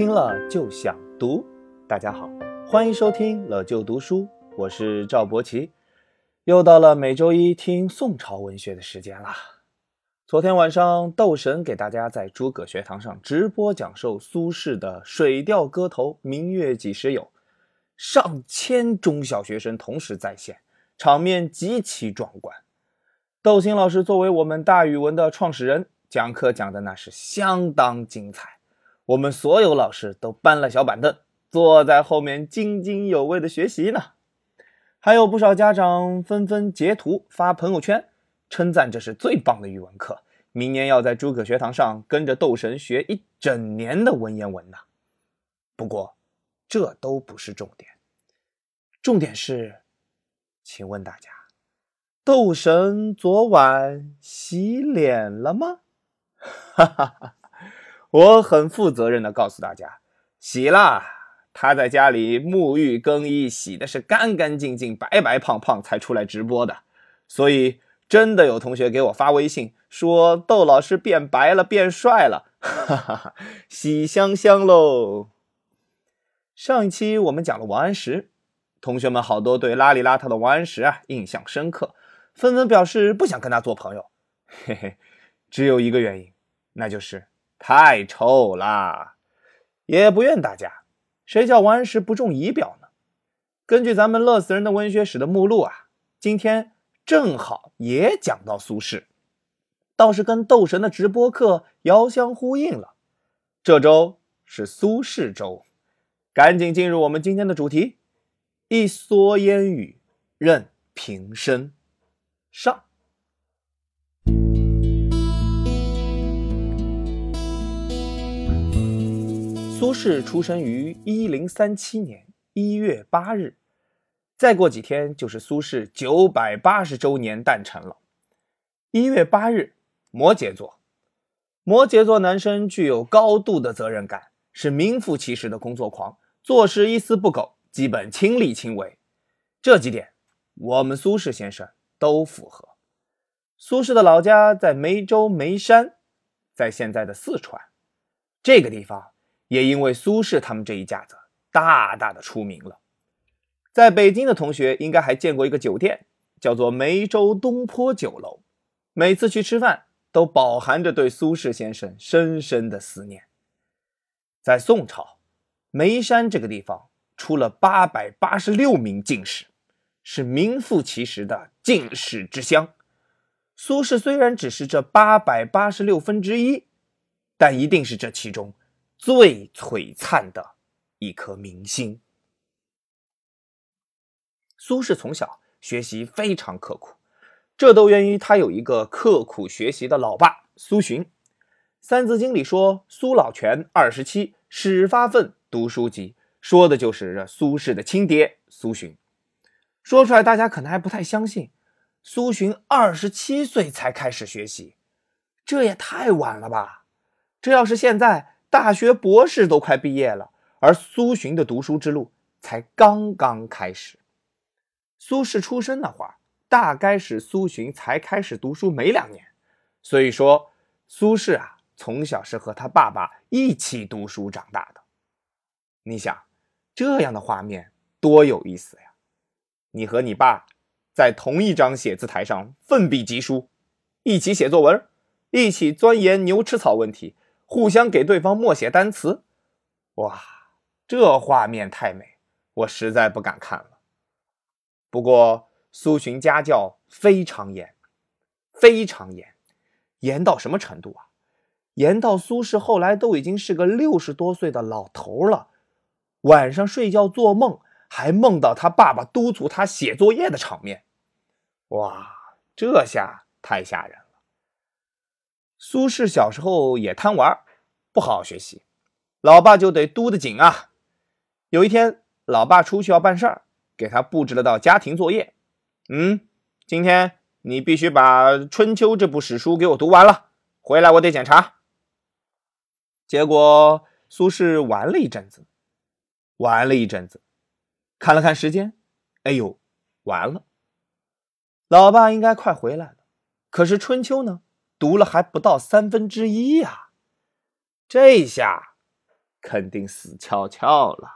听了就想读。大家好，欢迎收听了就读书，我是赵博奇。又到了每周一听宋朝文学的时间啦。昨天晚上，斗神给大家在诸葛学堂上直播讲授苏轼的《水调歌头·明月几时有》，上千中小学生同时在线，场面极其壮观。窦鑫老师作为我们大语文的创始人，讲课讲的那是相当精彩。我们所有老师都搬了小板凳，坐在后面津津有味的学习呢。还有不少家长纷纷截图发朋友圈，称赞这是最棒的语文课，明年要在诸葛学堂上跟着斗神学一整年的文言文呢。不过，这都不是重点，重点是，请问大家，斗神昨晚洗脸了吗？哈哈哈。我很负责任的告诉大家，洗了。他在家里沐浴更衣，洗的是干干净净、白白胖胖才出来直播的。所以真的有同学给我发微信说窦老师变白了、变帅了，哈哈哈，喜香香喽。上一期我们讲了王安石，同学们好多对邋里邋遢的王安石啊印象深刻，纷纷表示不想跟他做朋友。嘿嘿，只有一个原因，那就是。太臭啦！也不怨大家，谁叫王安石不重仪表呢？根据咱们乐死人的文学史的目录啊，今天正好也讲到苏轼，倒是跟斗神的直播课遥相呼应了。这周是苏轼周，赶紧进入我们今天的主题：一蓑烟雨任平生。上。苏轼出生于一零三七年一月八日，再过几天就是苏轼九百八十周年诞辰了。一月八日，摩羯座，摩羯座男生具有高度的责任感，是名副其实的工作狂，做事一丝不苟，基本亲力亲为。这几点，我们苏轼先生都符合。苏轼的老家在梅州梅山，在现在的四川这个地方。也因为苏轼他们这一家子大大的出名了，在北京的同学应该还见过一个酒店，叫做梅州东坡酒楼。每次去吃饭，都饱含着对苏轼先生深深的思念。在宋朝，眉山这个地方出了八百八十六名进士，是名副其实的进士之乡。苏轼虽然只是这八百八十六分之一，但一定是这其中。最璀璨的一颗明星。苏轼从小学习非常刻苦，这都源于他有一个刻苦学习的老爸苏洵。《三字经》里说：“苏老泉二十七，始发愤读书籍”，说的就是这苏轼的亲爹苏洵。说出来大家可能还不太相信，苏洵二十七岁才开始学习，这也太晚了吧？这要是现在……大学博士都快毕业了，而苏洵的读书之路才刚刚开始。苏轼出生那会儿，大概是苏洵才开始读书没两年，所以说苏轼啊，从小是和他爸爸一起读书长大的。你想，这样的画面多有意思呀！你和你爸在同一张写字台上奋笔疾书，一起写作文，一起钻研牛吃草问题。互相给对方默写单词，哇，这画面太美，我实在不敢看了。不过苏洵家教非常严，非常严，严到什么程度啊？严到苏轼后来都已经是个六十多岁的老头了，晚上睡觉做梦还梦到他爸爸督促他写作业的场面，哇，这下太吓人了。苏轼小时候也贪玩，不好好学习，老爸就得督得紧啊。有一天，老爸出去要办事儿，给他布置了道家庭作业。嗯，今天你必须把《春秋》这部史书给我读完了，回来我得检查。结果苏轼玩了一阵子，玩了一阵子，看了看时间，哎呦，完了，老爸应该快回来了，可是《春秋》呢？读了还不到三分之一呀，这下肯定死翘翘了。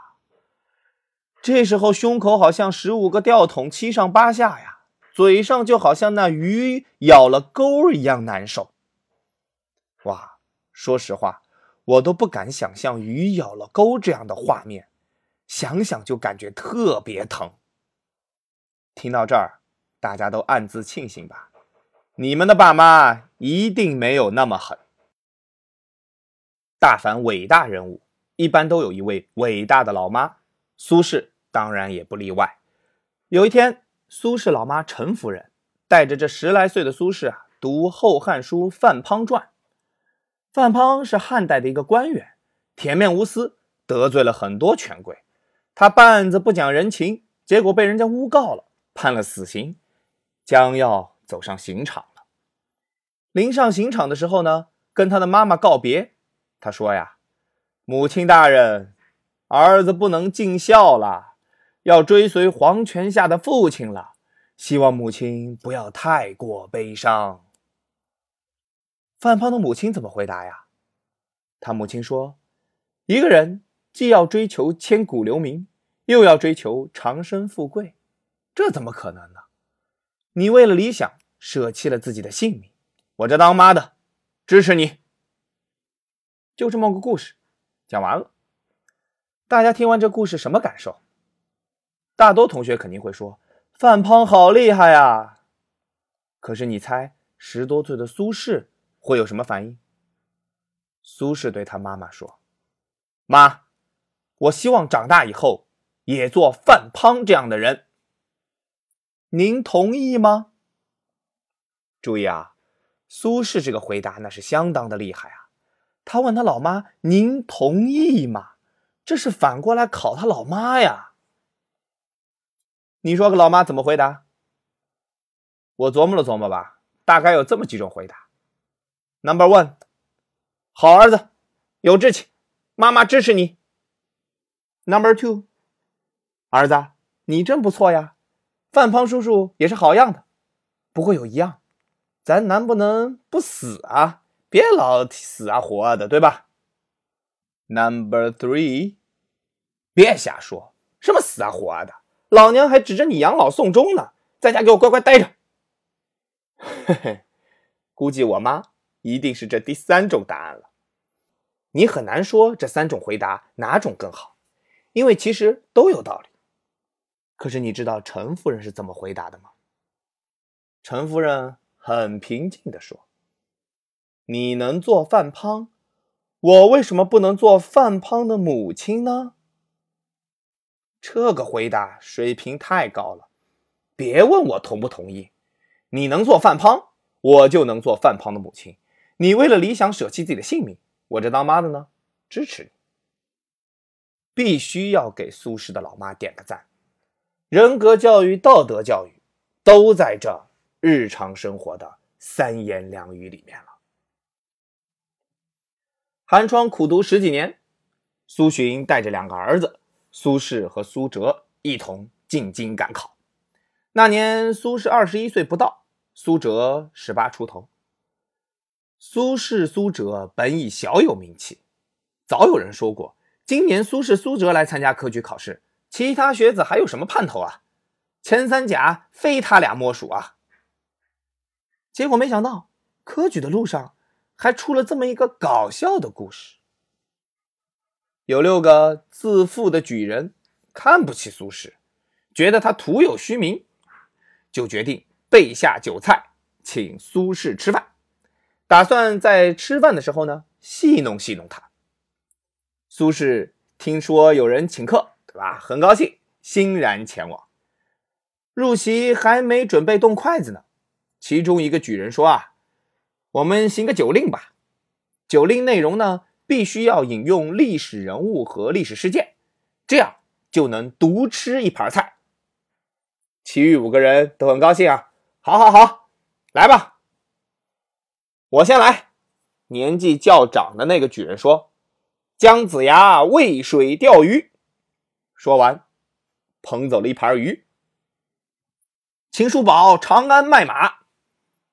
这时候胸口好像十五个吊桶，七上八下呀，嘴上就好像那鱼咬了钩一样难受。哇，说实话，我都不敢想象鱼咬了钩这样的画面，想想就感觉特别疼。听到这儿，大家都暗自庆幸吧，你们的爸妈一定没有那么狠。大凡伟大人物，一般都有一位伟大的老妈，苏轼当然也不例外。有一天，苏轼老妈陈夫人带着这十来岁的苏轼啊，读《后汉书·范滂传》。范滂是汉代的一个官员，铁面无私，得罪了很多权贵。他办案子不讲人情，结果被人家诬告了。判了死刑，将要走上刑场了。临上刑场的时候呢，跟他的妈妈告别。他说：“呀，母亲大人，儿子不能尽孝了，要追随皇权下的父亲了。希望母亲不要太过悲伤。”范滂的母亲怎么回答呀？他母亲说：“一个人既要追求千古留名，又要追求长生富贵。”这怎么可能呢？你为了理想舍弃了自己的性命，我这当妈的支持你。就这么个故事，讲完了。大家听完这故事什么感受？大多同学肯定会说：“范滂好厉害呀！”可是你猜，十多岁的苏轼会有什么反应？苏轼对他妈妈说：“妈，我希望长大以后也做范滂这样的人。”您同意吗？注意啊，苏轼这个回答那是相当的厉害啊！他问他老妈：“您同意吗？”这是反过来考他老妈呀。你说个老妈怎么回答？我琢磨了琢磨吧，大概有这么几种回答：Number one，好儿子，有志气，妈妈支持你；Number two，儿子，你真不错呀。范滂叔叔也是好样的，不过有一样，咱能不能不死啊？别老死啊活的，对吧？Number three，别瞎说，什么死啊活的，老娘还指着你养老送终呢，在家给我乖乖待着。嘿嘿，估计我妈一定是这第三种答案了。你很难说这三种回答哪种更好，因为其实都有道理。可是你知道陈夫人是怎么回答的吗？陈夫人很平静地说：“你能做范滂，我为什么不能做范滂的母亲呢？”这个回答水平太高了，别问我同不同意。你能做范滂，我就能做范滂的母亲。你为了理想舍弃自己的性命，我这当妈的呢，支持你。必须要给苏轼的老妈点个赞。人格教育、道德教育，都在这日常生活的三言两语里面了。寒窗苦读十几年，苏洵带着两个儿子苏轼和苏辙一同进京赶考。那年苏轼二十一岁不到，苏辙十八出头。苏轼、苏辙本已小有名气，早有人说过，今年苏轼、苏辙来参加科举考试。其他学子还有什么盼头啊？前三甲非他俩莫属啊！结果没想到，科举的路上还出了这么一个搞笑的故事。有六个自负的举人看不起苏轼，觉得他徒有虚名，就决定备下酒菜请苏轼吃饭，打算在吃饭的时候呢戏弄戏弄他。苏轼听说有人请客。对吧？很高兴，欣然前往。入席还没准备动筷子呢，其中一个举人说：“啊，我们行个酒令吧。酒令内容呢，必须要引用历史人物和历史事件，这样就能独吃一盘菜。”其余五个人都很高兴啊，好，好，好，来吧。我先来。年纪较长的那个举人说：“姜子牙渭水钓鱼。”说完，捧走了一盘鱼。秦叔宝长安卖马，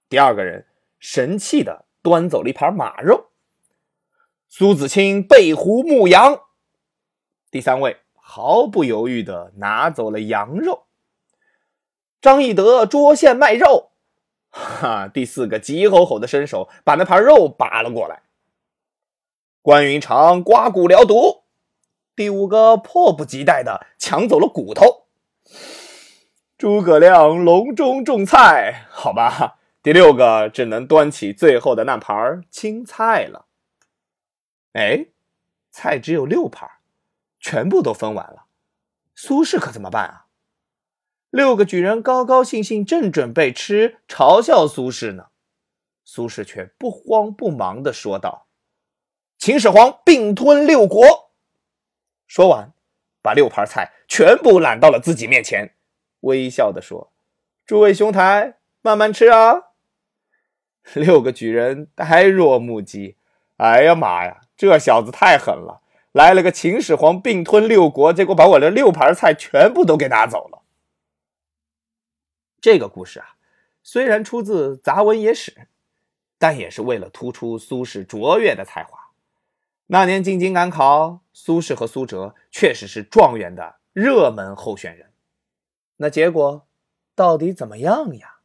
第二个人神气的端走了一盘马肉。苏子清背狐牧羊，第三位毫不犹豫的拿走了羊肉。张翼德捉线卖肉，哈！第四个急吼吼的伸手把那盘肉拔了过来。关云长刮骨疗毒，第五个迫不及待的抢走了骨头。诸葛亮隆中种菜，好吧。第六个只能端起最后的那盘青菜了。哎，菜只有六盘，全部都分完了。苏轼可怎么办啊？六个举人高高兴兴，正准备吃，嘲笑苏轼呢。苏轼却不慌不忙地说道：“秦始皇并吞六国。”说完，把六盘菜全部揽到了自己面前，微笑地说：“诸位兄台，慢慢吃啊。” 六个举人呆若木鸡。哎呀妈呀，这小子太狠了！来了个秦始皇并吞六国，结果把我的六盘菜全部都给拿走了。这个故事啊，虽然出自《杂文野史》，但也是为了突出苏轼卓越的才华。那年进京赶考，苏轼和苏辙确实是状元的热门候选人。那结果到底怎么样呀？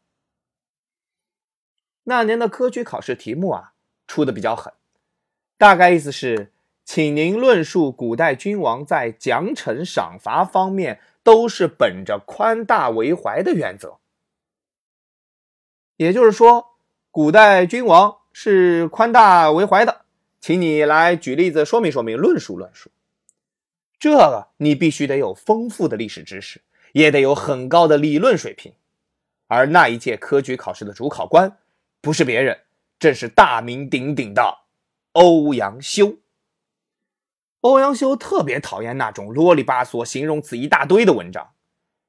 那年的科举考试题目啊，出的比较狠，大概意思是，请您论述古代君王在奖惩赏罚方面都是本着宽大为怀的原则。也就是说，古代君王是宽大为怀的，请你来举例子说明说明，论述论述。这个你必须得有丰富的历史知识，也得有很高的理论水平。而那一届科举考试的主考官。不是别人，正是大名鼎鼎的欧阳修。欧阳修特别讨厌那种啰里吧嗦、形容词一大堆的文章，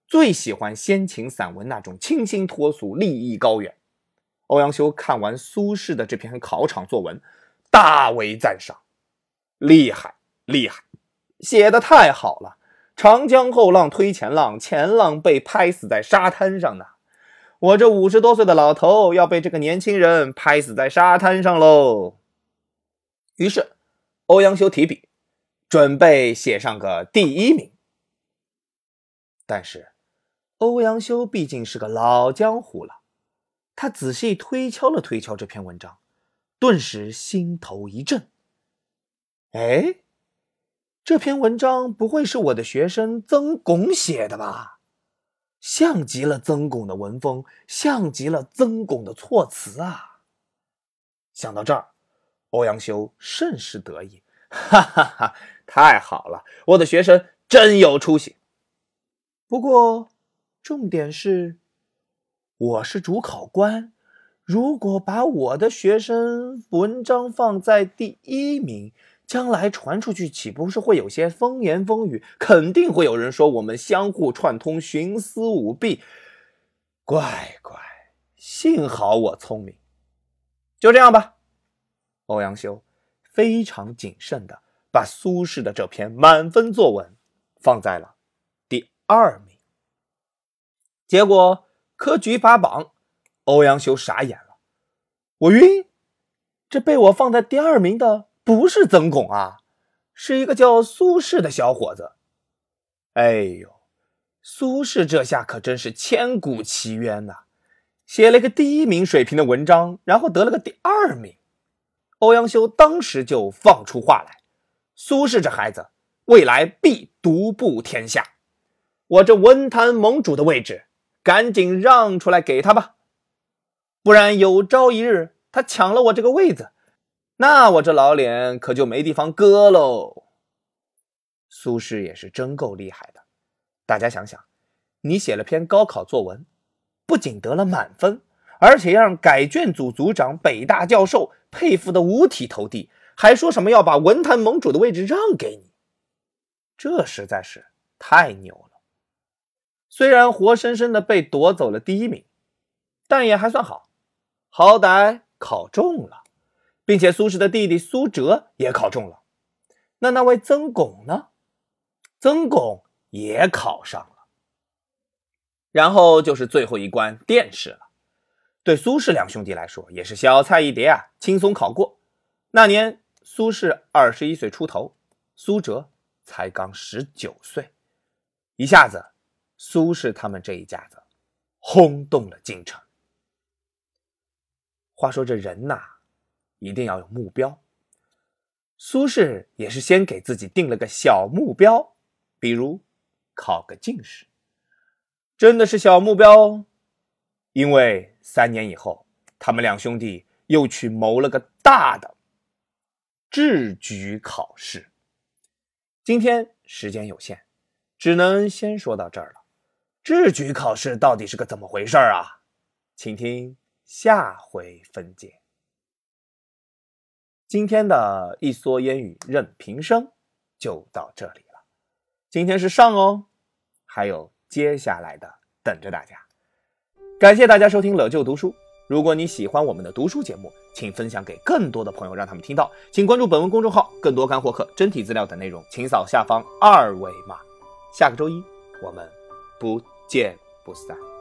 最喜欢先秦散文那种清新脱俗、立意高远。欧阳修看完苏轼的这篇考场作文，大为赞赏：“厉害，厉害，写的太好了！长江后浪推前浪，前浪被拍死在沙滩上呢。”我这五十多岁的老头要被这个年轻人拍死在沙滩上喽！于是，欧阳修提笔，准备写上个第一名。但是，欧阳修毕竟是个老江湖了，他仔细推敲了推敲这篇文章，顿时心头一震。哎，这篇文章不会是我的学生曾巩写的吧？像极了曾巩的文风，像极了曾巩的措辞啊！想到这儿，欧阳修甚是得意，哈哈哈！太好了，我的学生真有出息。不过，重点是，我是主考官，如果把我的学生文章放在第一名。将来传出去，岂不是会有些风言风语？肯定会有人说我们相互串通、徇私舞弊。乖乖，幸好我聪明。就这样吧。欧阳修非常谨慎的把苏轼的这篇满分作文放在了第二名。结果科举发榜，欧阳修傻眼了。我晕，这被我放在第二名的。不是曾巩啊，是一个叫苏轼的小伙子。哎呦，苏轼这下可真是千古奇冤呐！写了个第一名水平的文章，然后得了个第二名。欧阳修当时就放出话来：“苏轼这孩子，未来必独步天下。我这文坛盟主的位置，赶紧让出来给他吧，不然有朝一日他抢了我这个位子。”那我这老脸可就没地方搁喽。苏轼也是真够厉害的，大家想想，你写了篇高考作文，不仅得了满分，而且让改卷组组长、北大教授佩服的五体投地，还说什么要把文坛盟主的位置让给你，这实在是太牛了。虽然活生生的被夺走了第一名，但也还算好，好歹考中了。并且苏轼的弟弟苏辙也考中了，那那位曾巩呢？曾巩也考上了，然后就是最后一关殿试了。对苏轼两兄弟来说也是小菜一碟啊，轻松考过。那年苏轼二十一岁出头，苏辙才刚十九岁，一下子，苏轼他们这一家子轰动了京城。话说这人呐，一定要有目标。苏轼也是先给自己定了个小目标，比如考个进士，真的是小目标哦。因为三年以后，他们两兄弟又去谋了个大的制举考试。今天时间有限，只能先说到这儿了。制举考试到底是个怎么回事啊？请听下回分解。今天的一蓑烟雨任平生就到这里了。今天是上哦，还有接下来的等着大家。感谢大家收听《乐就读书》。如果你喜欢我们的读书节目，请分享给更多的朋友，让他们听到。请关注本文公众号，更多干货课、真题资料等内容，请扫下方二维码。下个周一，我们不见不散。